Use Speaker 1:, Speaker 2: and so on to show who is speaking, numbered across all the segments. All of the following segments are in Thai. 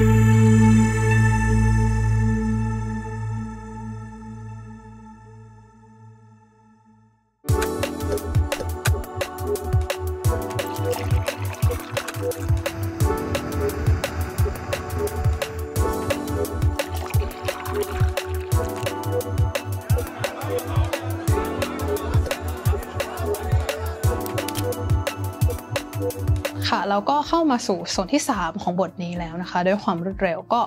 Speaker 1: ค่ะ เข้ามาสู่ส่วนที่ 3 ของบทนี้แล้วนะคะ ด้วยความรวดเร็วก็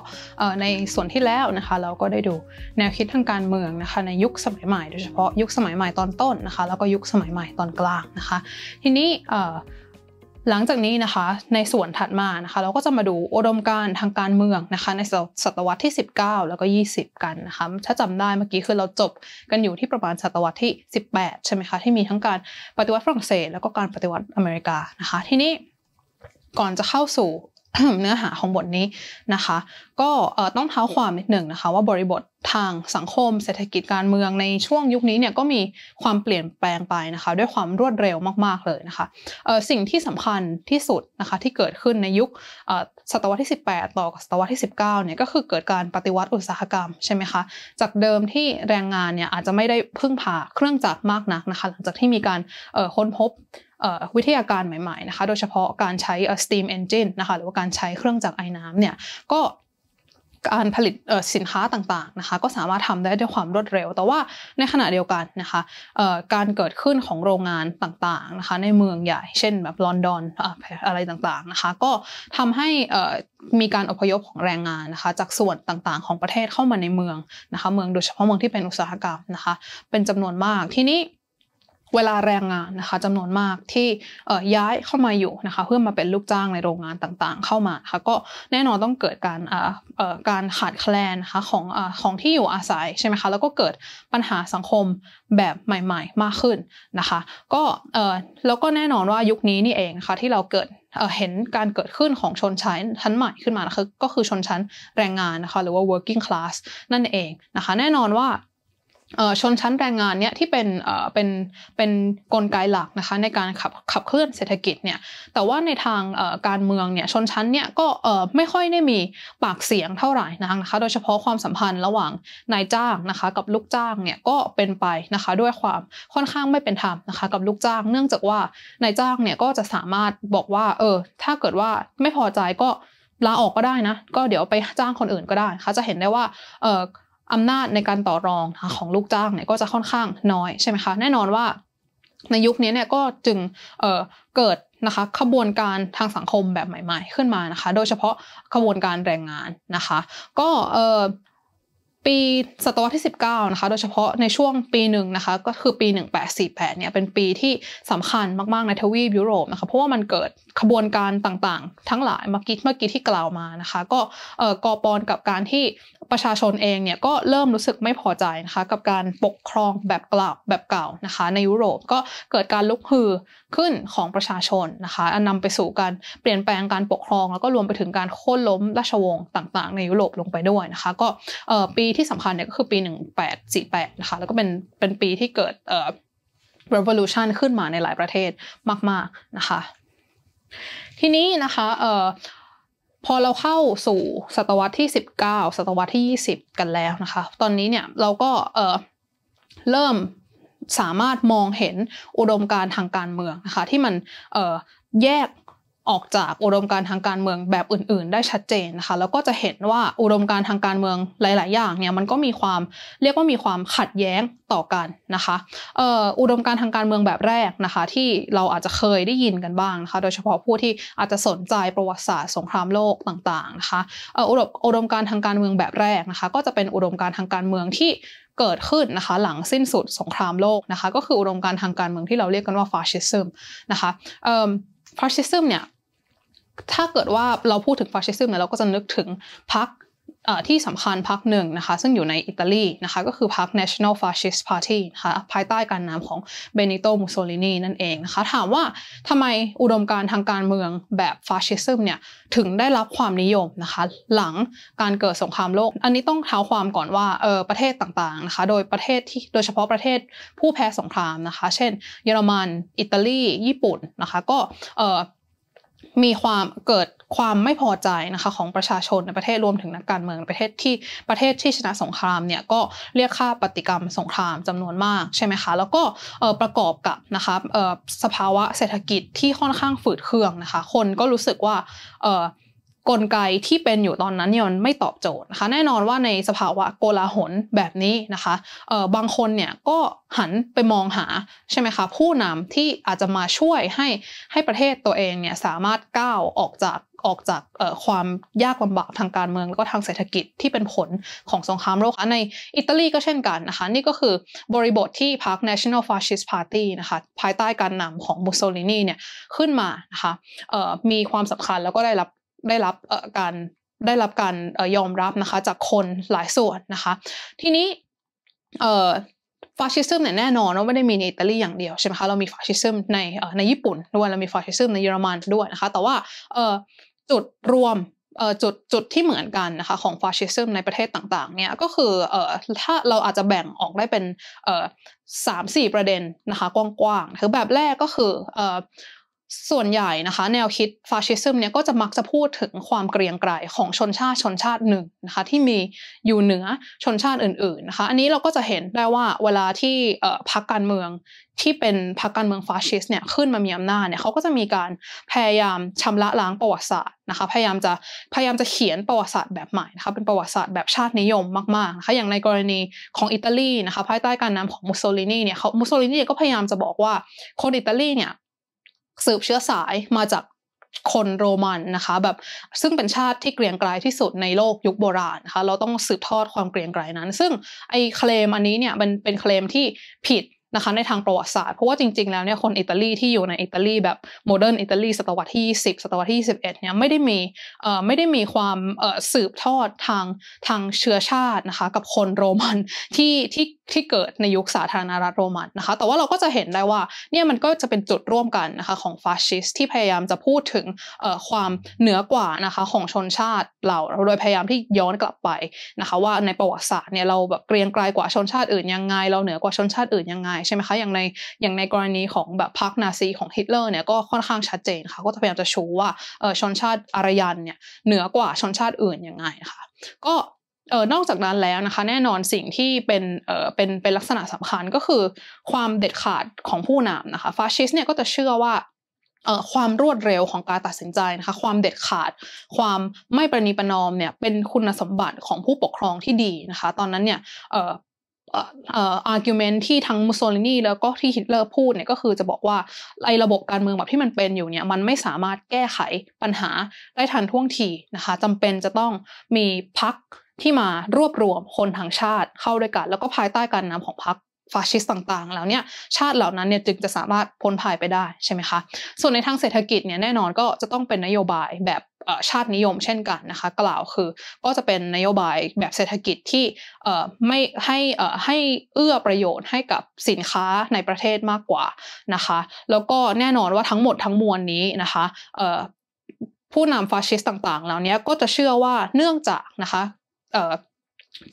Speaker 1: ในส่วนที่แล้วนะคะ เราก็ได้ดูแนวคิดทางการเมืองนะคะ ในยุคสมัยใหม่ โดยเฉพาะยุคสมัยใหม่ตอนต้นนะคะ แล้วก็ยุคสมัยใหม่ตอนกลางนะคะ ทีนี้หลังจากนี้นะคะในส่วนถัดมานะคะ เราก็จะมาดูอุดมการทางการเมืองนะคะ ในศตวรรษที่ 19 แล้วก็ 20 กันนะคะถ้าจำได้เมื่อกี้คือเราจบกันอยู่ที่ประมาณศตวรรษที่ 18 ใช่ไหมคะที่มีทั้งการปฏิวัติฝรั่งเศส แล้วก็การปฏิวัติอเมริกานะคะ ทีนี้ ก่อนจะเข้าสู่เนื้อหาของบทนี้นะคะ ก็ต้องเท้าความนิดหนึ่งนะคะ ว่าบริบททางสังคม เศรษฐกิจการเมืองในช่วงยุคนี้เนี่ยก็มีความเปลี่ยนแปลงไปนะคะ ด้วยความรวดเร็วมากๆเลยนะคะสิ่งที่สำคัญที่สุดนะคะที่เกิดขึ้นในยุคศตวรรษที่ 18 ต่อศตวรรษที่ 19 เนี่ยก็คือเกิดการปฏิวัติอุตสาหกรรมใช่ไหมคะจากเดิมที่แรงงานเนี่ยอาจจะไม่ได้พึ่งพาเครื่องจักรมากนักนะคะ หลังจากที่มีการค้นพบ วิทยาการใหม่ๆนะคะโดยเฉพาะการใช้ steam engine นะคะหรือว่าการใช้เครื่องจักรไอ้น้ำเนี่ยก็การผลิตสินค้าต่างๆนะคะก็สามารถทำได้ด้วยความรวดเร็ว แต่ว่าในขณะเดียวกันนะคะการเกิดขึ้นของโรงงานต่างๆนะคะในเมืองใหญ่เช่นแบบลอนดอนอะไรต่างๆนะคะก็ทำให้มีการอพยพของแรงงานนะคะจากส่วนต่างๆ ของประเทศเข้ามาในเมืองนะคะเมืองโดยเฉพาะเมืองที่เป็นอุตสาหกรรมนะคะเป็นจำนวนมากที่นี้ เวลาแรงงานนะคะจำนวนมากที่ย้ายเข้ามาอยู่นะคะเพื่อมาเป็นลูกจ้างในโรงงานต่างๆ เข้ามาค่ะก็แน่นอนต้องเกิดการการขาดแคลนนะคะของของที่อยู่อาศัยใช่ไหมคะแล้วก็เกิดปัญหาสังคมแบบใหม่ ๆ มากขึ้นนะคะก็แล้วก็แน่นอนว่ายุคนี้นี่เองนะคะที่เราเกิดเห็นการเกิดขึ้นของชนชั้นชั้นใหม่ขึ้นมานะคะก็คือชนชั้นแรงงานนะคะหรือว่า working class นั่นเองนะคะแน่นอนว่า ชนชั้นแรงงานเนี่ยที่เป็นเป็นเป็นกลไกหลักนะคะในการขับขับเคลื่อนเศรษฐกิจเนี่ยแต่ว่าในทางการเมืองเนี่ยชนชั้นเนี่ยก็ไม่ค่อยได้มีปากเสียงเท่าไหร่นะคะโดยเฉพาะความสัมพันธ์ระหว่างนายจ้างนะคะกับลูกจ้างเนี่ยก็เป็นไปนะคะด้วยความค่อนข้างไม่เป็นธรรมนะคะกับลูกจ้าง เนื่องจากว่านายจ้างเนี่ยก็จะสามารถบอกว่าเออถ้าเกิดว่าไม่พอใจก็ลาออกก็ได้นะ ก็เดี๋ยวไปจ้างคนอื่นก็ได้คะจะเห็นได้ว่าเอำนาจในการต่อรองของลูกจ้างเนี่ยก็จะค่อนข้างน้อยใช่ไหมคะแน่นอนว่าในยุคนี้เนี่ยก็จึงเเกิดนะคะขบวนการทางสังคมแบบใหม่ ๆ ขึ้นมานะคะ โดยเฉพาะขบวนการแรงงานนะคะ ก็ปีศตวรรษที่ 19 นะคะ โดยเฉพาะในช่วงปีหนึ่งนะคะ ก็คือปี 1848 เนี่ย เป็นปีที่สำคัญมากๆในทวีปยุโรปนะคะ เพราะว่ามันเกิดขบวนการต่างๆ ทั้งหลายเมื่อกี้เมื่อกี้ที่กล่าวมานะคะ ก็ก่อปอนกับการที่ประชาชนเองเนี่ยก็เริ่มรู้สึกไม่พอใจนะคะกับการปกครองแบบเก่าแบบเก่านะคะในยุโรปก็เกิดการลุกฮือขึ้นของประชาชนนะคะอันำไปสู่การเปลี่ยนแปลงการปกครอง แล้วก็รวมไปถึงการโค่นล้มราชวงศ์ต่าง ๆ ในยุโรปลงไปด้วยนะคะก็ปีที่สำคัญเนี่ยก็คือปี 1848นะคะแล้วก็เป็นเป็นปีที่เกิด revolution ขึ้นมาในหลายประเทศมาก ๆนะคะ ทีนี้นะคะ พอเราเข้าสู่ศตวรรษที่ 19 ศตวรรษที่ 20 กันแล้วนะคะ ตอนนี้เนี่ยเราก็เเริ่มสามารถมองเห็นอุดมการทางการเมืองนะคะที่มันแยก ออกจากอุดมการทางการเมืองแบบอื่น ๆ ได้ชัดเจนนะคะแล้วก็จะเห็นว่าอุดมการทางการเมืองหลาย ๆ อย่างเนี่ยมันก็มีความเรียกว่ามีความขัดแย้งต่อกันนะคะอุดมการทางการเมืองแบบแรกนะคะที่เราอาจจะเคยได้ยินกันบ้างนะคะโดยเฉพาะผู้ที่อาจจะสนใจประวัติศาสตร์สงครามโลกต่าง ๆ นะคะอุดมอุดมการทางการเมืองแบบแรกนะคะก็จะเป็นอุดมการทางการเมืองที่เกิดขึ้นนะคะหลังสิ้นสุดสงครามโลกนะคะก็คืออุดมการทางการเมืองที่เราเรียกกันว่าฟาสชิซึมนะคะฟาสชิซึมเนี่ย ถ้าเกิดว่าเราพูดถึงฟาสชิซึมเนี่ยเราก็จะนึกถึงพรรคที่สำคัญพรรคหนึ่งนะคะ ซึ่งอยู่ในอิตาลีนะคะ ก็คือพรรค National Fascist Party นะคะภายใต้การนำของเบนิโตมุสโซลินีนั่นเองนะคะ ถามว่าทำไมอุดมการทางการเมืองแบบ fascism เนี่ย ถึงได้รับความนิยมนะคะ หลังการเกิดสงครามโลก อันนี้ต้องเท้าความก่อนว่าเออประเทศต่างๆนะคะ โดยประเทศที่โดยเฉพาะประเทศผู้แพ้สงครามนะคะ เช่น เยอรมัน อิตาลี ญี่ปุ่นนะคะ ก็เออ มีความเกิดความไม่พอใจนะคะของประชาชนในประเทศรวมถึงนักการเมืองประเทศที่ประเทศที่ชนะสงครามเนี่ยก็เรียกค่าปฏิกรรมสงครามจำนวนมากใช่ไหมคะแล้วก็ประกอบกับนะคะสภาวะเศรษฐกิจที่ค่อนข้างฝืดเคืองนะคะคนก็รู้สึกว่า กลไกที่เป็นอยู่ตอนนั้นเนี่ยมันไม่ตอบโจทย์นะคะแน่นอนว่าในสภาวะโกลาหลแบบนี้นะคะเออบางคนเนี่ยก็หันไปมองหาใช่ไหมคะผู้นำที่อาจจะมาช่วยให้ให้ประเทศตัวเองเนี่ยสามารถก้าวออกจากออกจากความยากลำบากทางการเมืองแล้วก็ทางเศรษฐกิจที่เป็นผลของสงครามโลกในอิตาลีก็เช่นกันนะคะนี่ก็คือบริบทที่พรรค National Fascist Party นะคะภายใต้การนำของมุสโซลินีเนี่ยขึ้นมานะคะมีความสำคัญแล้วก็ได้รับ ได้รับการได้รับการยอมรับนะคะจากคนหลายส่วนนะคะ ทีนี้ฟาสชิซึมเนี่ยแน่นอนว่าไม่ได้มีในอิตาลีอย่างเดียวใช่ไหมคะเรามีฟาสชิซึมในในญี่ปุ่นด้วยเรามีฟาสชิซึมในเยอรมันด้วยนะคะ แต่ว่าจุดรวมจุดจุดที่เหมือนกันนะคะของฟาสชิซึมในประเทศต่างๆเนี่ยก็คือถ้าเราอาจจะแบ่งออกได้เป็นสามสี่ประเด็นนะคะกว้างๆคือแบบแรกก็คือ ส่วนใหญ่นะคะ แนวคิดฟาชิซึมเนี่ยก็จะมักจะพูดถึงความเกรียงไกรของชนชาติชนชาติหนึ่งนะคะที่มีอยู่เหนือชนชาติอื่นๆนะคะอันนี้เราก็จะเห็นได้ว่าเวลาที่พรรคการเมืองที่เป็นพรรคการเมืองฟาสซิสต์เนี่ยขึ้นมามีอำนาจเนี่ยเขาก็จะมีการพยายามชำระล้างประวัติศาสตร์นะคะพยายามจะพยายามจะเขียนประวัติศาสตร์แบบใหม่นะคะเป็นประวัติศาสตร์แบบชาตินิยมมากๆนะคะอย่างในกรณีของอิตาลีนะคะภายใต้การนำของมุสโซลินีเนี่ยเขามุสโซลินีก็พยายามจะบอกว่าคนอิตาลีเนี่ย สืบเชื้อสายมาจากคนโรมันนะคะแบบซึ่งเป็นชาติที่เกรียงไกรที่สุดในโลกยุคโบราณนะคะเราต้องสืบทอดความเกรียงไกรนั้น ซึ่งไอ้เคลมอันนี้เนี่ยมันเป็นเคลมที่ผิด นะคะในทางประวัติศาสตร์เพราะว่าจริง ๆ แล้วเนี่ยคนอิตาลีที่อยู่ในอิตาลีแบบ modern อิตาลีศตวรรษที่ 10 ศตวรรษที่ 21เนี่ยไม่ได้มีเอ่อไม่ได้มีความเอ่อสืบทอดทางทางเชื้อชาตินะคะกับคนโรมันที่ที่ที่เกิดในยุคสาธารณรัฐโรมันนะคะแต่ว่าเราก็จะเห็นได้ว่าเนี่ยมันก็จะเป็นจุดร่วมกันนะคะของฟาสซิสต์ที่พยายามจะพูดถึงเอ่อความเหนือกว่านะคะของชนชาติเราโดยพยายามที่ย้อนกลับไปนะคะว่าในประวัติศาสตร์เนี่ยเราแบบเกรียงไกรกว่าชนชาติอื่นยังไง เราเหนือกว่าชนชาติอื่นยังไงใช่ไหมคะอย่างในอย่างในกรณีของแบบพรรคนาซีของฮิตเลอร์เนี่ยก็ค่อนข้างชัดเจนค่ะก็จะพยายามจะชูว่าเออชนชาติอารยันเนี่ยเหนือกว่าชนชาติอื่นยังไงค่ะก็เออนอกจากนั้นแล้วนะคะแน่นอนสิ่งที่เป็นเออเป็นเป็นลักษณะสำคัญก็คือความเด็ดขาดของผู้นำนะคะฟาสชิสเนี่ยก็จะเชื่อว่าความรวดเร็วของการตัดสินใจนะคะความเด็ดขาด ความไม่ประนีประนอมเนี่ยเป็นคุณสมบัติของผู้ปกครองที่ดีนะคะ ตอนนั้นเนี่ย argument ที่ทั้งมุสโซลินีแล้วก็ที่ฮิตเลอร์พูดเนี่ยก็คือจะบอกว่าไอ้ระบบการเมืองแบบที่มันเป็นอยู่เนี่ยมันไม่สามารถแก้ไขปัญหาได้ทันท่วงทีนะคะจำเป็นจะต้องมีพรรคที่มารวบรวมคนทั้งชาติเข้าด้วยกัน แล้วก็ภายใต้การนำของพรรค ฟาชิสต์ต่างๆ แล้วเนี่ยชาติเหล่านั้นเนี่ยจึงจะสามารถพ้นภัยไปได้ใช่ไหมคะ ส่วนในทางเศรษฐกิจเนี่ยแน่นอนก็จะต้องเป็นนโยบายแบบชาตินิยมเช่นกันนะคะ กล่าวคือก็จะเป็นนโยบายแบบเศรษฐกิจที่ไม่ให้ให้เอื้อประโยชน์ให้กับสินค้าในประเทศมากกว่านะคะ แล้วก็แน่นอนว่าทั้งหมดทั้งมวลนี้นะคะผู้นำฟาชิสต่างๆ เหล่านี้ก็จะเชื่อว่าเนื่องจากนะคะ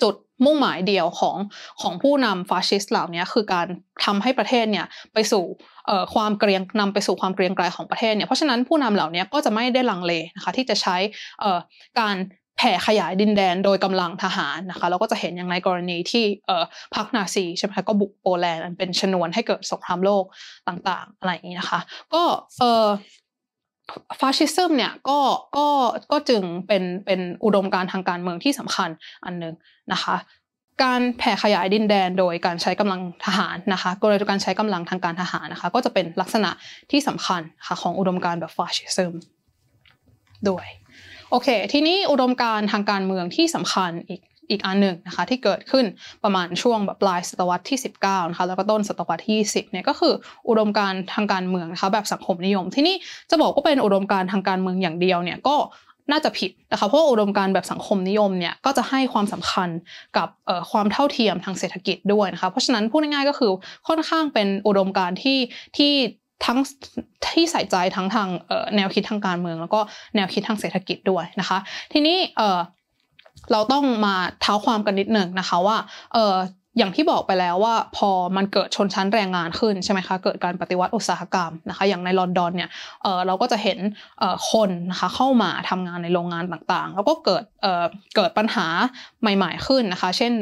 Speaker 1: จุดมุ่งหมายเดียวของของผู้นำฟาสชิสต์เหล่านี้คือการทำให้ประเทศเนี่ยไปสู่ความเกรียงนำไปสู่ความเกรียงไกรของประเทศเนี่ยเพราะฉะนั้นผู้นำเหล่านี้ก็จะไม่ได้ลังเลนะคะที่จะใช้การแผ่ขยายดินแดนโดยกำลังทหารนะคะเราก็จะเห็นอย่างในกรณีที่พรรคนาซีใช่ไหมก็บุกโปแลนด์เป็นชนวนให้เกิดสงครามโลกต่างๆ อะไรอย่างนี้นะคะ ก็ ฟาชิซึมเนี่ยก็ก็ก็จึงเป็นเป็นอุดมการทางการเมืองที่สำคัญอันหนึ่งนะคะ การแผ่ขยายดินแดนโดยการใช้กำลังทหารนะคะโดยการใช้กำลังทางการทหารนะคะ ก็จะเป็นลักษณะที่สำคัญค่ะของอุดมการแบบฟาชิซึมด้วยโอเค ทีนี้อุดมการทางการเมืองที่สำคัญอีก อีกอันหนึ่งนะคะที่เกิดขึ้นประมาณช่วงแบบปลายศตวรรษที่ 19นะคะแล้วก็ต้นศตวรรษที่ 20เนี่ยก็คืออุดมการทางการเมืองนะคะแบบสังคมนิยมที่นี่จะบอกว่าเป็นอุดมการทางการเมืองอย่างเดียวเนี่ยก็น่าจะผิดนะคะเพราะอุดมการแบบสังคมนิยมเนี่ยก็จะให้ความสำคัญกับความเท่าเทียมทางเศรษฐกิจด้วยนะคะเพราะฉะนั้นพูดง่ายๆก็คือค่อนข้างเป็นอุดมการที่ที่ทั้งที่ใส่ใจทั้งทางแนวคิดทางการเมือง แล้วก็แนวคิดทางเศรษฐกิจด้วยนะคะ ทีนี้ เราต้องมาเท้าความกันนิดหนึ่งนะคะว่าเอออย่างที่บอกไปแล้วว่าพอมันเกิดชนชั้นแรงงานขึ้นใช่ไหมคะเกิดการปฏิวัติอุตสาหกรรมนะคะอย่างในลอนดอนเนี่ยเเราก็จะเห็นคนนะคะเข้ามาทำงานในโรงงานต่างๆ แล้วก็เกิดเกิดปัญหาใหม่ๆขึ้นนะคะ เช่น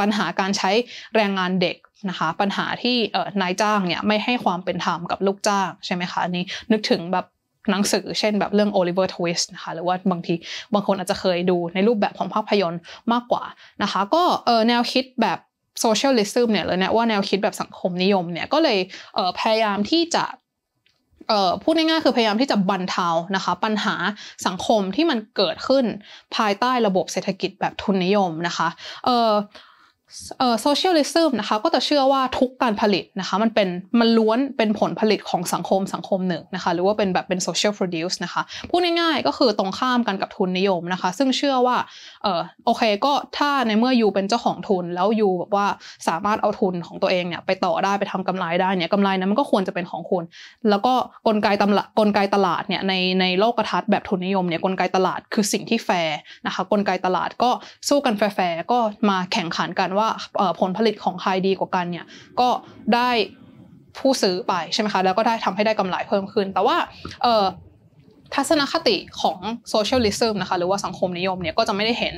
Speaker 1: ปัญหาการใช้แรงงานเด็กนะคะปัญหาที่นายจ้างเนี่ยไม่ให้ความเป็นธรรมกับลูกจ้างใช่ไหมคะอันนี้นึกถึงแบบ หนังสือเช่นแบบเรื่อง Oliver Twist นะคะหรือว่าบางทีบางคนอาจจะเคยดูในรูปแบบของภาพยนตร์มากกว่านะคะ ก็แนวคิดแบบ socialism เนี่ยเลยเนี่ยว่าแนวคิดแบบสังคมนิยมเนี่ยก็เลยพยายามที่จะพูดง่ายๆคือพยายามที่จะบรรเทานะคะ ปัญหาสังคมที่มันเกิดขึ้นภายใต้ระบบเศรษฐกิจแบบทุนนิยมนะคะ socialism นะคะก็จะเชื่อว่าทุกการผลิตนะคะมันเป็นมันล้วนเป็นผลผลิตของสังคมสังคมหนึ่งนะคะหรือว่าเป็นแบบเป็น social produce นะคะพูดง่ายๆก็คือตรงข้ามกันกับทุนนิยมนะคะ ซึ่งเชื่อว่าเออโอเคก็ถ้าในเมื่อ you เป็นเจ้าของทุน แล้ว you แบบว่าสามารถเอาทุนของตัวเองเนี่ยไปต่อได้ไปทำกำไรได้เนี่ยกำไรนั้นมันก็ควรจะเป็นของคุณ แล้วก็กลไกตลาดกลไกตลาดเนี่ยในในโลกทัศน์แบบทุนนิยมเนี่ยกลไกตลาดคือสิ่งที่แฟร์นะคะกลไกตลาดก็สู้กันแฟร์ก็มาแข่งขันกันว่าผลผลิตของใครดีกว่ากันเนี่ยก็ได้ผู้ซื้อไปใช่ไหมคะแล้วก็ได้ทำให้ได้กำไรเพิ่มขึ้น แต่ว่า ทัศนคติของ socialism นะคะหรือว่าสังคมนิยมเนี่ยก็จะไม่ได้เห็น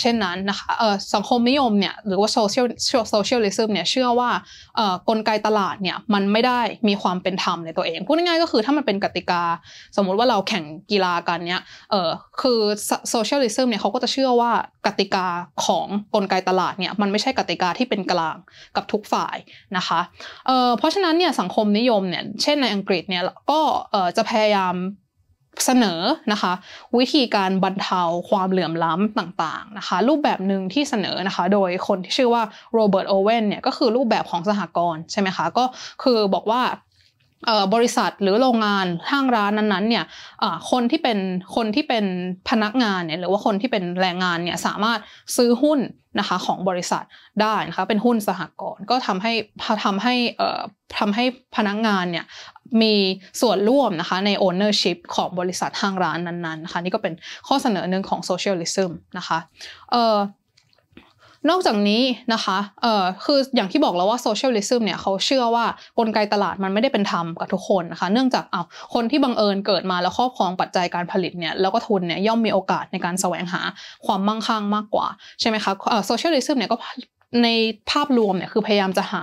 Speaker 1: เช่นนั้นนะคะสังคมนิยมเนี่ยหรือว่า social socialism เนี่ยเชื่อว่ากลไกตลาดเนี่ยมันไม่ได้มีความเป็นธรรมในตัวเองพูดง่ายๆก็คือถ้ามันเป็นกติกา สมมุติว่าเราแข่งกีฬากันเนี่ยคือ socialism เนี่ยเขาก็จะเชื่อว่ากติกาของกลไกตลาดเนี่ยมันไม่ใช่กติกาที่เป็นกลางกับทุกฝ่ายนะคะเพราะฉะนั้นเนี่ยสังคมนิยมเนี่ยเช่นในอังกฤษเนี่ยก็จะพยายาม เสนอนะคะ วิธีการบรรเทาความเหลื่อมล้ำต่างๆนะคะ รูปแบบหนึ่งที่เสนอนะคะ โดยคนที่ชื่อว่าโรเบิร์ตโอเวนเนี่ยก็คือรูปแบบของสหกรณ์ใช่ไหมคะก็คือบอกว่า บริษัทหรือโรงงานห้างร้านนั้นๆเนี่ยคนที่เป็นคนที่เป็นพนักงานเนี่ยหรือว่าคนที่เป็นแรงงานเนี่ยสามารถซื้อหุ้นนะคะของบริษัทได้นะคะเป็นหุ้นสหกรณ์ก็ทำให้ทำให้ทำให้พนักงานเนี่ยมีส่วนร่วมนะคะใน ownership ของบริษัทห้างร้านนั้นๆนะคะนี่ก็เป็นข้อเสนอหนึ่งของ socialism นะคะ นอกจากนี้นะคะเอ่อคืออย่างที่บอกแล้วว่า socialism เนี่ยเขาเชื่อว่ากลไกตลาดมันไม่ได้เป็นธรรมกับทุกคนนะคะ เนื่องจากเอาคนที่บังเอิญเกิดมาแล้วครอบครองปัจจัยการผลิตเนี่ยแล้วก็ทุนเนี่ยย่อมมีโอกาสในการแสวงหาความมั่งคั่งมากกว่าใช่ไหมคะเอ่อ socialism เนี่ยก็ในภาพรวมเนี่ยคือพยายามจะหา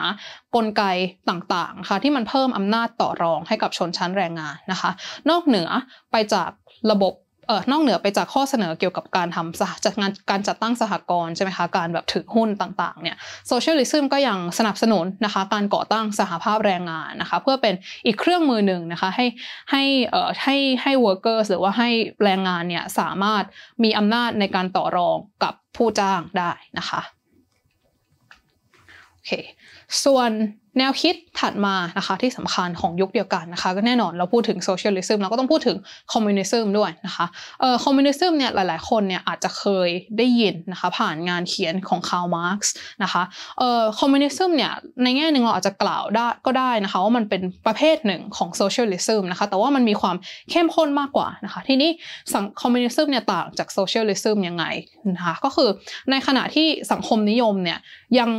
Speaker 1: กลไกต่างๆค่ะที่มันเพิ่มอำนาจต่อรองให้กับชนชั้นแรงงานนะคะ นอกเหนือไปจากระบบ เออนอกเหนือไปจากข้อเสนอเกี่ยวกับการทำสจัดงานการจัดตั้งสหกรณ์ใช่ไหมคะการแบบถือหุ้นต่างๆเนี่ย socialism ก็ยังสนับสนุนนะคะการก่อตั้งสหภาพแรงงานนะคะเพื่อเป็นอีกเครื่องมือหนึ่งนะคะให้ให้เอ่อให้ให้ workers หรือว่าให้แรงงานเนี่ยสามารถมีอำนาจในการต่อรองกับผู้จ้างได้นะคะโอเคส่วน แนวคิดถัดมานะคะที่สำคัญของยุคเดียวกันนะคะก็แน่นอนเราพูดถึง socialism เราก็ต้องพูดถึง communism ด้วยนะคะเอ่อ communism เนี่ยหลายๆ คนเนี่ยอาจจะเคยได้ยินนะคะผ่านงานเขียนของคาร์ลมาร์กซ์นะคะเอ่อ communism เนี่ยในแง่หนึ่งเราอาจจะกล่าวได้ก็ได้นะคะว่ามันเป็นประเภทหนึ่งของ socialism นะคะแต่ว่ามันมีความเข้มข้นมากกว่านะคะทีนี้สัง communism เนี่ยต่างจาก socialism ยังไงนะคะก็คือในขณะที่สังคมนิยมเนี่ยยัง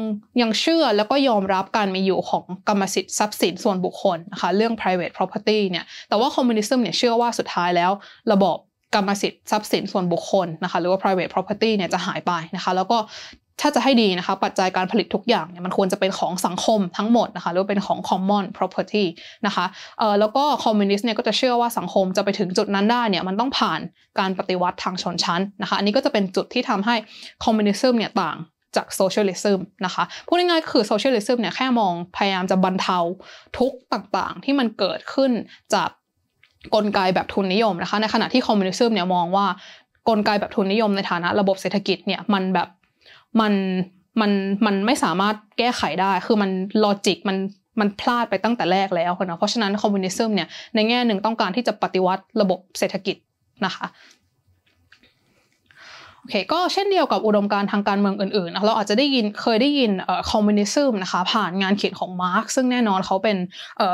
Speaker 1: ยังเชื่อแล้วก็ยอมรับการมีอยู่ของกรรมสิทธิ์ทรัพย์สินส่วนบุคคลนะคะเรื่อง private property เนี่ยแต่ว่าคอมมิวนิสต์เนี่ยเชื่อว่าสุดท้ายแล้ว ระบบกรรมสิทธิ์ทรัพย์สินส่วนบุคคลนะคะหรือว่า private property เนี่ยจะหายไปนะคะแล้วก็ถ้าจะให้ดีนะคะ ปัจจัยการผลิตทุกอย่างเนี่ยมันควรจะเป็นของสังคมทั้งหมดนะคะหรือว่าเป็นของ common property นะคะเอ่อแล้วก็คอมมิวนิสต์เนี่ยก็จะเชื่อว่าสังคมจะไปถึงจุดนั้นได้เนี่ยมันต้องผ่านการปฏิวัติทางชนชั้นนะคะอันนี้ก็จะเป็นจุดที่ทำให้คอมมิวนิสต์เนี่ยต่าง จาก socialism นะคะพูดง่ายๆคือ socialism เนี่ยแค่มองพยายามจะบรรเทาทุกข์ต่างๆ ที่มันเกิดขึ้นจากกลไกแบบทุนนิยมนะคะ ในขณะที่คอมมิวนิสต์เนี่ยมองว่ากลไกแบบทุนนิยมในฐานะระบบเศรษฐกิจเนี่ยมันแบบมันมันมันไม่สามารถแก้ไขได้ คือมัน logic มันมันพลาดไปตั้งแต่แรกแล้วนะเพราะฉะนั้นคอมมิวนิสต์เนี่ยในแง่หนึ่งต้องการที่จะปฏิวัติระบบเศรษฐกิจนะคะ โอเคก็เช่นเดียวกับอุดมการณ์ทางการเมืองอื่นๆนะเราอาจจะได้ยินเคยได้ยิน communism นะคะผ่านงานเขียนของมาร์กซ์ซึ่งแน่นอนเขาเป็น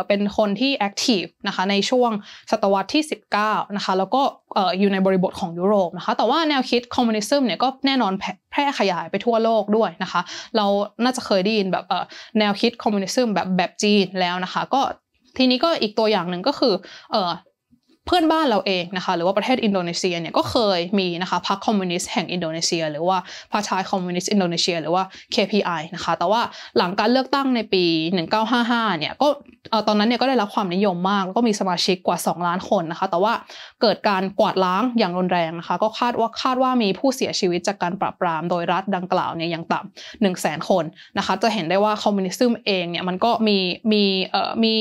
Speaker 1: เป็นคนที่ active นะคะในช่วงศตวรรษที่ 19นะคะแล้วก็อยู่ในบริบทของยุโรปนะคะแต่ว่าแนวคิด communism เนี่ยก็แน่นอนแพร่ขยายไปทั่วโลกด้วยนะคะ เราน่าจะเคยได้ยินแบบแนวคิด communism แบบแบบจีนแล้วนะคะก็ทีนี้ก็อีกตัวอย่างหนึ่งก็คือ เพื่อนบ้านเราเองนะคะหรือว่าประเทศอินโดนีเซียเนี่ยก็เคยมีนะคะพรรคคอมมิวนิสต์แห่งอินโดนีเซีย หรือว่า Partai Komunis Indonesia หรือว่า PKI นะคะแต่ว่าหลังการเลือกตั้งในปี 1955 เนี่ยก็ตอนนั้นเนี่ยก็ได้รับความนิยมมาก แล้วก็มีสมาชิกกว่า 2 ล้านคนนะคะ แต่ว่าเกิดการกวาดล้างอย่างรุนแรงนะคะ ก็คาดว่าคาดว่ามีผู้เสียชีวิตจากการปราบปรามโดยรัฐดังกล่าวเนี่ยอย่างต่ำหนึ่งแสนคนนะคะจะเห็นได้ว่าคอมมิวนิสต์เองเนี่ยมันก็มีมีเอ่อมี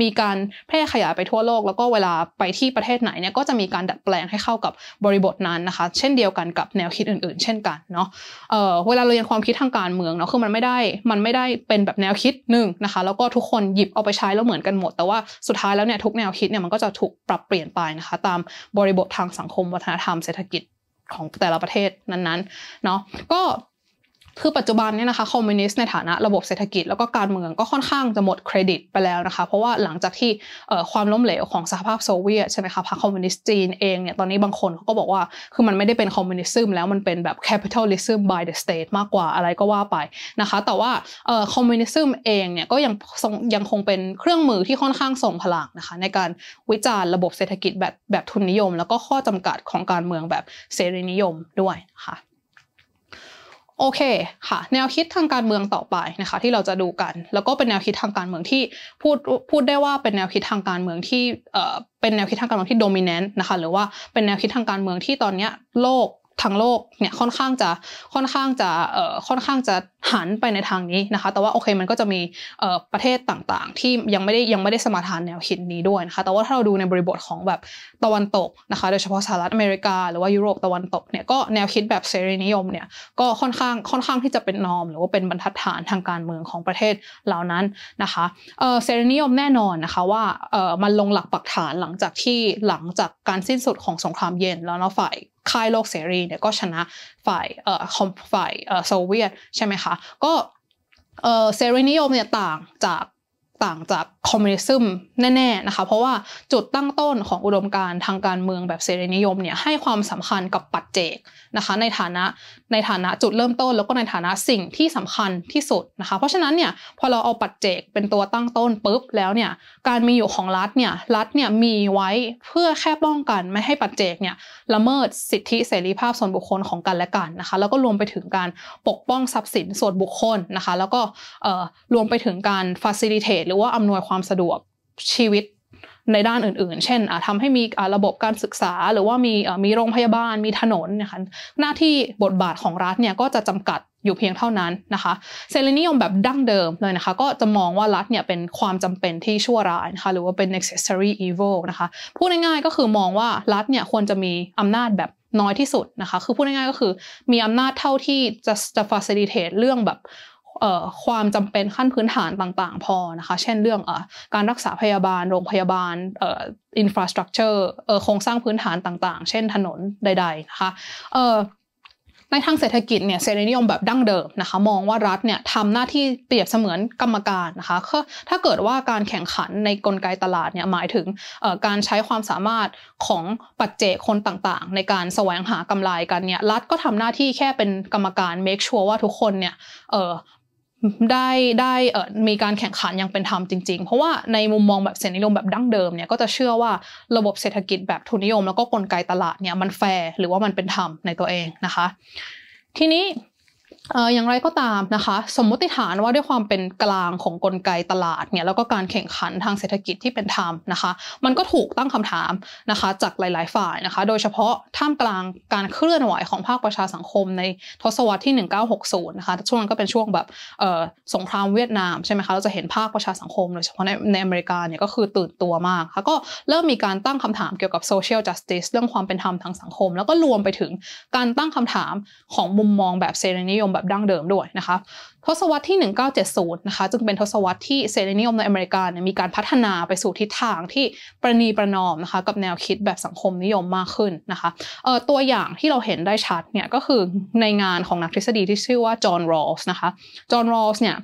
Speaker 1: มีการแพร่ขยายไปทั่วโลก แล้วก็เวลาไปที่ประเทศไหนเนี่ยก็จะมีการดัดแปลงให้เข้ากับบริบทนั้นนะคะ เช่นเดียวกันกับแนวคิดอื่น ๆ เช่นกันเนาะเอ่อเวลาเรียนความคิดทางการเมืองเนาะคือมันไม่ได้มันไม่ได้เป็นแบบแนวคิดหนึ่งนะคะ แล้วก็ทุกคนหยิบเอาไปใช้แล้วเหมือนกันหมด แต่ว่าสุดท้ายแล้วเนี่ยทุกแนวคิดเนี่ยมันก็จะถูกปรับเปลี่ยนไปนะคะ ตามบริบททางสังคมวัฒนธรรมเศรษฐกิจของแต่ละประเทศนั้นๆเนาะก็ คือปัจจุบันเนี่ยนะคะคอมมิวนิสต์ในฐานะระบบเศรษฐกิจแล้วก็การเมืองก็ค่อนข้างจะหมดเครดิตไปแล้วนะคะ เพราะว่าหลังจากที่ความล้มเหลวของสหภาพโซเวียตใช่ไหมคะพรรคคอมมิวนิสต์จีนเองเนี่ยตอนนี้บางคนเขาก็บอกว่าคือมันไม่ได้เป็นคอมมิวนิสต์แล้วมันเป็นแบบ capitalism by the state มากกว่าอะไรก็ว่าไปนะคะ แต่ว่าคอมมิวนิสต์เองเนี่ยก็ยังยังคงเป็นเครื่องมือที่ค่อนข้างส่งพลังนะคะ ในการวิจารณ์ระบบเศรษฐกิจแบบแบบทุนนิยม แล้วก็ข้อจำกัดของการเมืองแบบเสรีนิยมด้วยะค่ะ โอเคค่ะ แนวคิดทางการเมืองต่อไปนะคะ ที่เราจะดูกัน แล้วก็เป็นแนวคิดทางการเมืองที่พูดพูดได้ว่าเป็นแนวคิดทางการเมืองที่เอ่อเป็นแนวคิดทางการเมืองที่โดมิเนนต์นะคะ หรือว่าเป็นแนวคิดทางการเมืองที่ตอนนี้โลก ทั้งโลกเนี่ยค่อนข้างจะค่อนข้างจะเอ่อค่อนข้างจะหันไปในทางนี้นะคะ แต่ว่าโอเคมันก็จะมีเอ่อประเทศต่างๆ ที่ยังไม่ได้ยังไม่ได้สมาทานแนวคิดนี้ด้วยนะคะ แต่ว่าถ้าเราดูในบริบทของแบบตะวันตกนะคะโดยเฉพาะสหรัฐอเมริกา หรือว่ายุโรปตะวันตกเนี่ยก็แนวคิดแบบเสรีนิยมเนี่ยก็ค่อนข้างค่อนข้างที่จะเป็นนอม หรือว่าเป็นบรรทัดฐานทางการเมืองของประเทศเหล่านั้นนะคะเอ่อเสรีนิยมแน่นอนนะคะว่าเอ่อมันลงหลักปักฐานหลังจากที่หลังจากการสิ้นสุดของสงครามเย็นแล้วเนาะฝ่าย ค่ายโลกเสรีเนี่ยก็ชนะฝ่ายเอ่อฝ่ายเอ่อโซเวียตใช่ไหมคะก็เอ่อเสรีนิยมเนี่ยต่างจาก ต่างจากคอมมิวนิสต์แน่ๆนะคะ เพราะว่าจุดตั้งต้นของอุดมการทางการเมืองแบบเสรีนิยมเนี่ยให้ความสำคัญกับปัจเจกนะคะ ในฐานะในฐานะจุดเริ่มต้น แล้วก็ในฐานะสิ่งที่สำคัญที่สุดนะคะ เพราะฉะนั้นเนี่ยพอเราเอาปัจเจกเป็นตัวตั้งต้นปุ๊บแล้วเนี่ยการมีอยู่ของรัฐเนี่ยรัฐเนี่ยมีไว้เพื่อแค่ป้องกันไม่ให้ปัจเจกเนี่ยละเมิดสิทธิเสรีภาพส่วนบุคคลของกันและกันนะคะ แล้วก็รวมไปถึงการปกป้องทรัพย์สินส่วนบุคคลนะคะ แล้วก็รวมไปถึงการ facilitate หรือว่าอำนวยความสะดวกชีวิตในด้านอื่น ๆ เช่นทำให้มีระบบการศึกษา หรือว่ามีมีโรงพยาบาล มีถนนนะคะหน้าที่บทบาทของรัฐเนี่ยก็จะจำกัดอยู่เพียงเท่านั้นนะคะเซเลนิยมแบบดั้งเดิมเลยนะคะ ก็จะมองว่ารัฐเนี่ยเป็นความจำเป็นที่ชั่วร้ายนะคะหรือว่าเป็น necessary evil นะคะ พูดง่ายๆก็คือมองว่ารัฐเนี่ยควรจะมีอำนาจแบบน้อยที่สุดนะคะ คือพูดง่ายๆก็คือมีอำนาจเท่าที่จะจะ facilitate เรื่องแบบ ความจำเป็นขั้นพื้นฐานต่างๆ พอนะคะ เช่นเรื่องอการรักษาพยาบาล โรงพยาบาลอินฟราสตรักเจอร์โครงสร้างพื้นฐานต่างๆ เช่นถนนใด ๆ นะคะในทางเศรษฐกิจเนี่ยเสรีนิยมแบบดั้งเดิมนะคะ มองว่ารัฐเนี่ยทำหน้าที่เปรียบเสมือนกรรมการนะคะถ้าเกิดว่าการแข่งขันในกลไกตลาดเนี่ยหมายถึงการใช้ความสามารถของปัจเจกคนต่างๆ ในการแสวงหากำไรกันเนี่ยรัฐก็ทำหน้าที่แค่เป็นกรรมการ make sure ว่าทุกคนเนี่ย ได้ได้มีการแข่งขันอย่างเป็นธรรมจริง ๆ เพราะว่าในมุมมองแบบเสรีนิยมแบบดั้งเดิมเนี่ยก็จะเชื่อว่าระบบเศรษฐกิจแบบทุนนิยม แล้วก็กลไกตลาดเนี่ยมันแฟร์หรือว่ามันเป็นธรรมในตัวเองนะคะ ทีนี้ อย่างไรก็ตามนะคะ สมมติฐานว่าด้วยความเป็นกลางของกลไกตลาดเนี่ยแล้วก็การแข่งขันทางเศรษฐกิจที่เป็นธรรมนะคะ มันก็ถูกตั้งคำถามนะคะ จากหลาย ๆ ฝ่ายนะคะ โดยเฉพาะท่ามกลางการเคลื่อนไหวของภาคประชาสังคมในทศวรรษที่ 1960 นะคะช่วงนั้นก็เป็นช่วงแบบสงครามเวียดนามใช่ไหมคะเราจะเห็นภาคประชาสังคมโดยเฉพาะในในอเมริกาเนี่ยก็คือตื่นตัวมากค่ะก็เริ่มมีการตั้งคำถามเกี่ยวกับ social justice เรื่องความเป็นธรรมทางสังคม แล้วก็รวมไปถึงการตั้งคำถามของมุมมองแบบเสรีนิยมแบบดั้งเดิมด้วยนะคะทศวรรษที่ 1970 นะคะจึงเป็นทศวรรษที่เสรีนิยมในอเมริกาเนี่ยมีการพัฒนาไปสู่ทิศทางที่ประนีประนอมนะคะกับแนวคิดแบบสังคมนิยมมากขึ้นนะคะเอ่อตัวอย่างที่เราเห็นได้ชัดเนี่ยก็คือในงานของนักทฤษฎีที่ชื่อว่าจอห์นรอลส์นะคะจอห์นรอลส์เนี่ย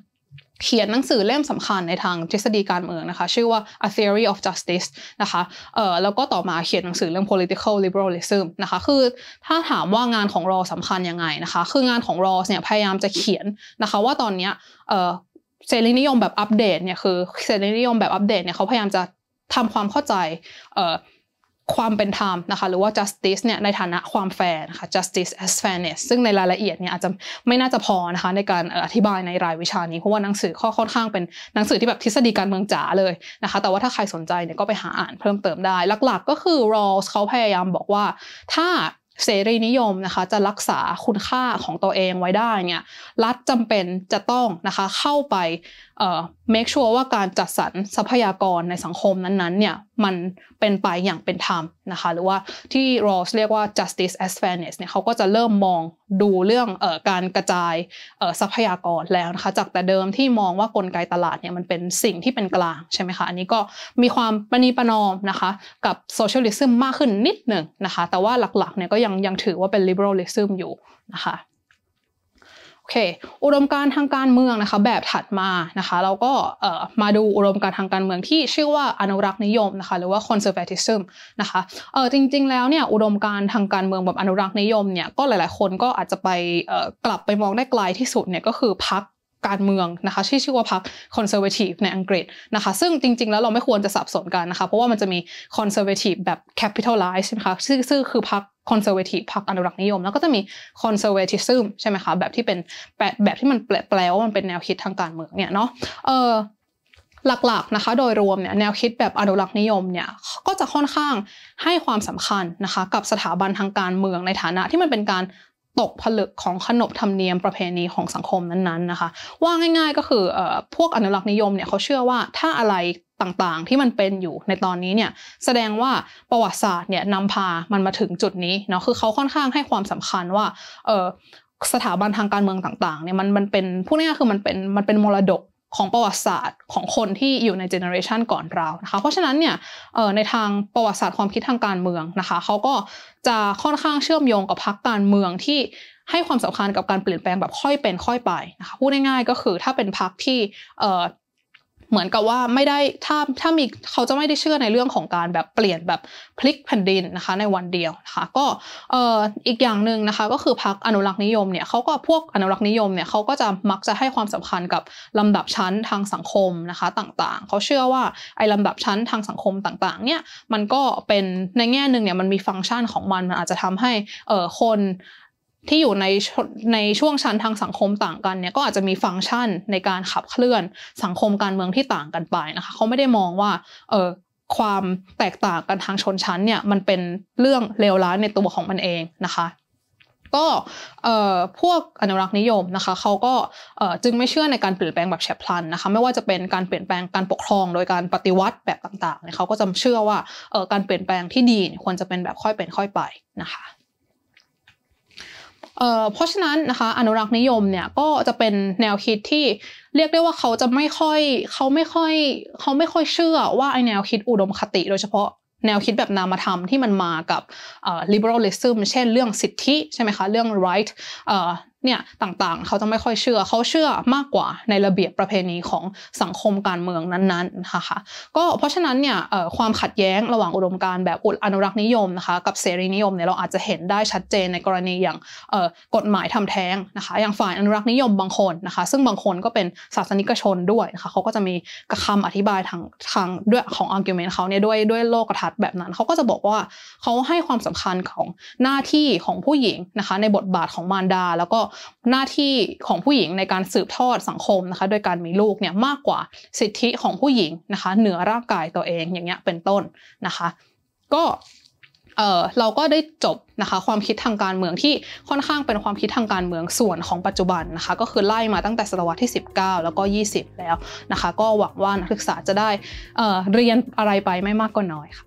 Speaker 1: เขียนหนังสือเล่มสำคัญในทางทฤษฎีการเมืองนะคะ ชื่อว่า A Theory of Justice นะคะเอ่อแล้วก็ต่อมาเขียนหนังสือเรื่อง political liberalism นะคะ คือถ้าถามว่างานของรอสำคัญยังไงนะคะ คืองานของรอเนี่ยพยายามจะเขียนนะคะ ว่าตอนนี้เอ่อเสรีนิยมแบบอัปเดตเนี่ยคือเสรีนิยมแบบอัปเดตเนี่ยเขาพยายามจะทำความเข้าใจเอ่อ ความเป็นธรรมนะคะหรือว่า justice เนี่ยในฐานะความแฟร์นะคะ justice as fairness ซึ่งในรายละเอียดเนี่ยอาจจะไม่น่าจะพอนะคะในการอธิบายในรายวิชานี้เพราะว่าหนังสือข้อค่อนข้างเป็นหนังสือที่แบบทฤษฎีการเมืองจ๋าเลยนะคะแต่ว่าถ้าใครสนใจเนี่ยก็ไปหาอ่านเพิ่มเติมได้ หลักๆ ก็คือ Rawls เขาพยายามบอกว่าถ้าเสรีนิยมนะคะจะรักษาคุณค่าของตัวเองไว้ได้เนี่ยรัฐจำเป็นจะต้องนะคะเข้าไป make sure ว่าการจัดสรรทรัพยากรในสังคมนั้นๆเนี่ยมันเป็นไปอย่างเป็นธรรมนะคะหรือว่าที่ Rawls เรียกว่า justice as fairness เนี่ยเขาก็จะเริ่มมองดูเรื่องเอ่อการกระจายเอ่อทรัพยากรแล้วนะคะจากแต่เดิมที่มองว่ากลไกตลาดเนี่ยมันเป็นสิ่งที่เป็นกลางใช่ไหมคะอันนี้ก็มีความประนีประนอมนะคะกับ socialism มากขึ้นนิดหนึ่งนะคะแต่ว่าหลักๆเนี่ยก็ยังยังถือว่าเป็น liberalism อยู่นะคะ โอเค อุดมการทางการเมืองนะคะ แบบถัดมานะคะเราก็มาดูอุดมการทางการเมืองที่ชื่อว่าอนุรักษ์นิยมนะคะหรือว่า conservatism นะคะเออจริง ๆ แล้วเนี่ยอุดมการทางการเมืองแบบอนุรักษ์นิยมเนี่ยก็หลาย ๆ คนก็อาจจะไปกลับไปมองได้ไกลที่สุดเนี่ยก็คือพรรคการเมืองนะคะที่ชื่อว่าพรรค Conservative ในอังกฤษนะคะซึ่งจริง ๆ แล้วเราไม่ควรจะสับสนกันนะคะเพราะว่ามันจะมี Conservative แบบ capitalize ใช่ไหมคะซึ่งคือพรรค Conservative พรรคอนุรักษ์นิยม แล้วก็จะมี conservatism ใช่ไหมคะแบบที่เป็นแบบที่มันแปลว่ามันเป็นแนวคิดทางการเมืองเนี่ยเนาะเออหลักๆนะคะ โดยรวมเนี่ยแนวคิดแบบอนุรักษ์นิยมเนี่ยก็จะค่อนข้างให้ความสำคัญนะคะกับสถาบันทางการเมืองในฐานะที่มันเป็นการ ตกผลึกของขนบธรรมเนียมประเพณีของสังคมนั้นๆนะคะ ว่าง่าย ๆ ก็คือพวกอนุรักษ์นิยมเนี่ยเขาเชื่อว่าถ้าอะไรต่างๆ ที่มันเป็นอยู่ในตอนนี้เนี่ยแสดงว่าประวัติศาสตร์เนี่ยนำพามันมาถึงจุดนี้เนาะคือเขาค่อนข้างให้ความสำคัญว่าสถาบันทางการเมืองต่างๆเนี่ยมันมันเป็นพูดง่ายๆคือมันเป็นมันเป็นมรดก ของประวัติศาสตร์ของคนที่อยู่ในเจเนอเรชันก่อนเรานะคะเพราะฉะนั้นเนี่ยในทางประวัติศาสตร์ความคิดทางการเมืองนะคะเขาก็จะค่อนข้างเชื่อมโยงกับพรรคการเมืองที่ให้ความสำคัญกับการเปลี่ยนแปลงแบบค่อยเป็นค่อยไปนะคะพูดง่ายๆก็คือถ้าเป็นพรรคที่ เหมือนกับว่าไม่ได้ถ้าถ้ามีเขาจะไม่ได้เชื่อในเรื่องของการแบบเปลี่ยนแบบพลิกแผ่นดินนะคะในวันเดียวนะคะก็เอ่ออีกอย่างหนึ่งนะคะก็คือพรรคอนุรักษ์นิยมเนี่ยเขาก็พวกอนุรักษ์นิยมเนี่ยเขาก็จะมักจะให้ความสำคัญกับลำดับชั้นทางสังคมนะคะต่างๆ เขาเชื่อว่าไอ้ลำดับชั้นทางสังคมต่างๆเนี่ยมันก็เป็นในแง่หนึ่งเนี่ยมันมีฟังก์ชันของมันมันอาจจะทำให้เอ่อคน ที่อยู่ในในช่วงชั้นทางสังคมต่างกันเนี่ยก็อาจจะมีฟังก์ชันในการขับเคลื่อนสังคมการเมืองที่ต่างกันไปนะคะเขาไม่ได้มองว่าเออความแตกต่างกันทางชนชั้นเนี่ยมันเป็นเรื่องเลวร้ายในตัวของมันเองนะคะก็พวกอนุรักษ์นิยมนะคะเขาก็จึงไม่เชื่อในการเปลี่ยนแปลงแบบแฉบพลันนะคะไม่ว่าจะเป็นการเปลี่ยนแปลงการปกครอง โดยการปฏิวัติแบบต่างๆเนี่ยเขาก็จะเชื่อว่าการเปลี่ยนแปลงที่ดีควรจะเป็นแบบค่อยเป็นค่อยไปนะคะ เพราะฉะนั้นนะคะอนุรักษ์นิยมเนี่ยก็จะเป็นแนวคิดที่เรียกได้ว่าเขาจะไม่ค่อยเขาไม่ค่อยเขาไม่ค่อยเชื่อว่าไอแนวคิดอุดมคติ โดยเฉพาะแนวคิดแบบนามธรรมที่มันมากับ liberalism เช่นเรื่องสิทธิใช่ไหมคะเรื่อง right เนี่ยต่างๆ เขาจะไม่ค่อยเชื่อ เขาเชื่อมากกว่าในระเบียบประเพณีของสังคมการเมืองนั้นๆนะคะก็เพราะฉะนั้นเนี่ยความขัดแย้งระหว่างอุดมการณ์แบบอุดอนุรักษ์นิยมนะคะกับเสรีนิยมเนี่ยเราอาจจะเห็นได้ชัดเจนในกรณีอย่างกฎหมายทำแท้งนะคะอย่างฝ่ายอนุรักษ์นิยมบางคนนะคะซึ่งบางคนก็เป็นศาสนิกชนด้วยนะคะเขาก็จะมีกระคำอธิบายทางทางด้วยของ argument เขาเนี่ยด้วยด้วยโลกทัศน์แบบนั้นเขาก็จะบอกว่าเขาให้ความสำคัญของหน้าที่ของผู้หญิงนะคะในบทบาทของมารดา แล้วก็หน้าที่ของผู้หญิงในการสืบทอดสังคมนะคะโดยการมีลูกเนี่ยมากกว่าสิทธิของผู้หญิงนะคะเหนือร่างกายตัวเองอย่างเงี้ยเป็นต้นนะคะ ก็เออเราก็ได้จบนะคะความคิดทางการเมืองที่ค่อนข้างเป็นความคิดทางการเมืองส่วนของปัจจุบันนะคะก็คือไล่มาตั้งแต่ศตวรรษที่ 19 แล้วก็ 20 แล้วนะคะก็หวังว่านักศึกษาจะได้เเรียนอะไรไปไม่มากก็น้อยค่ะ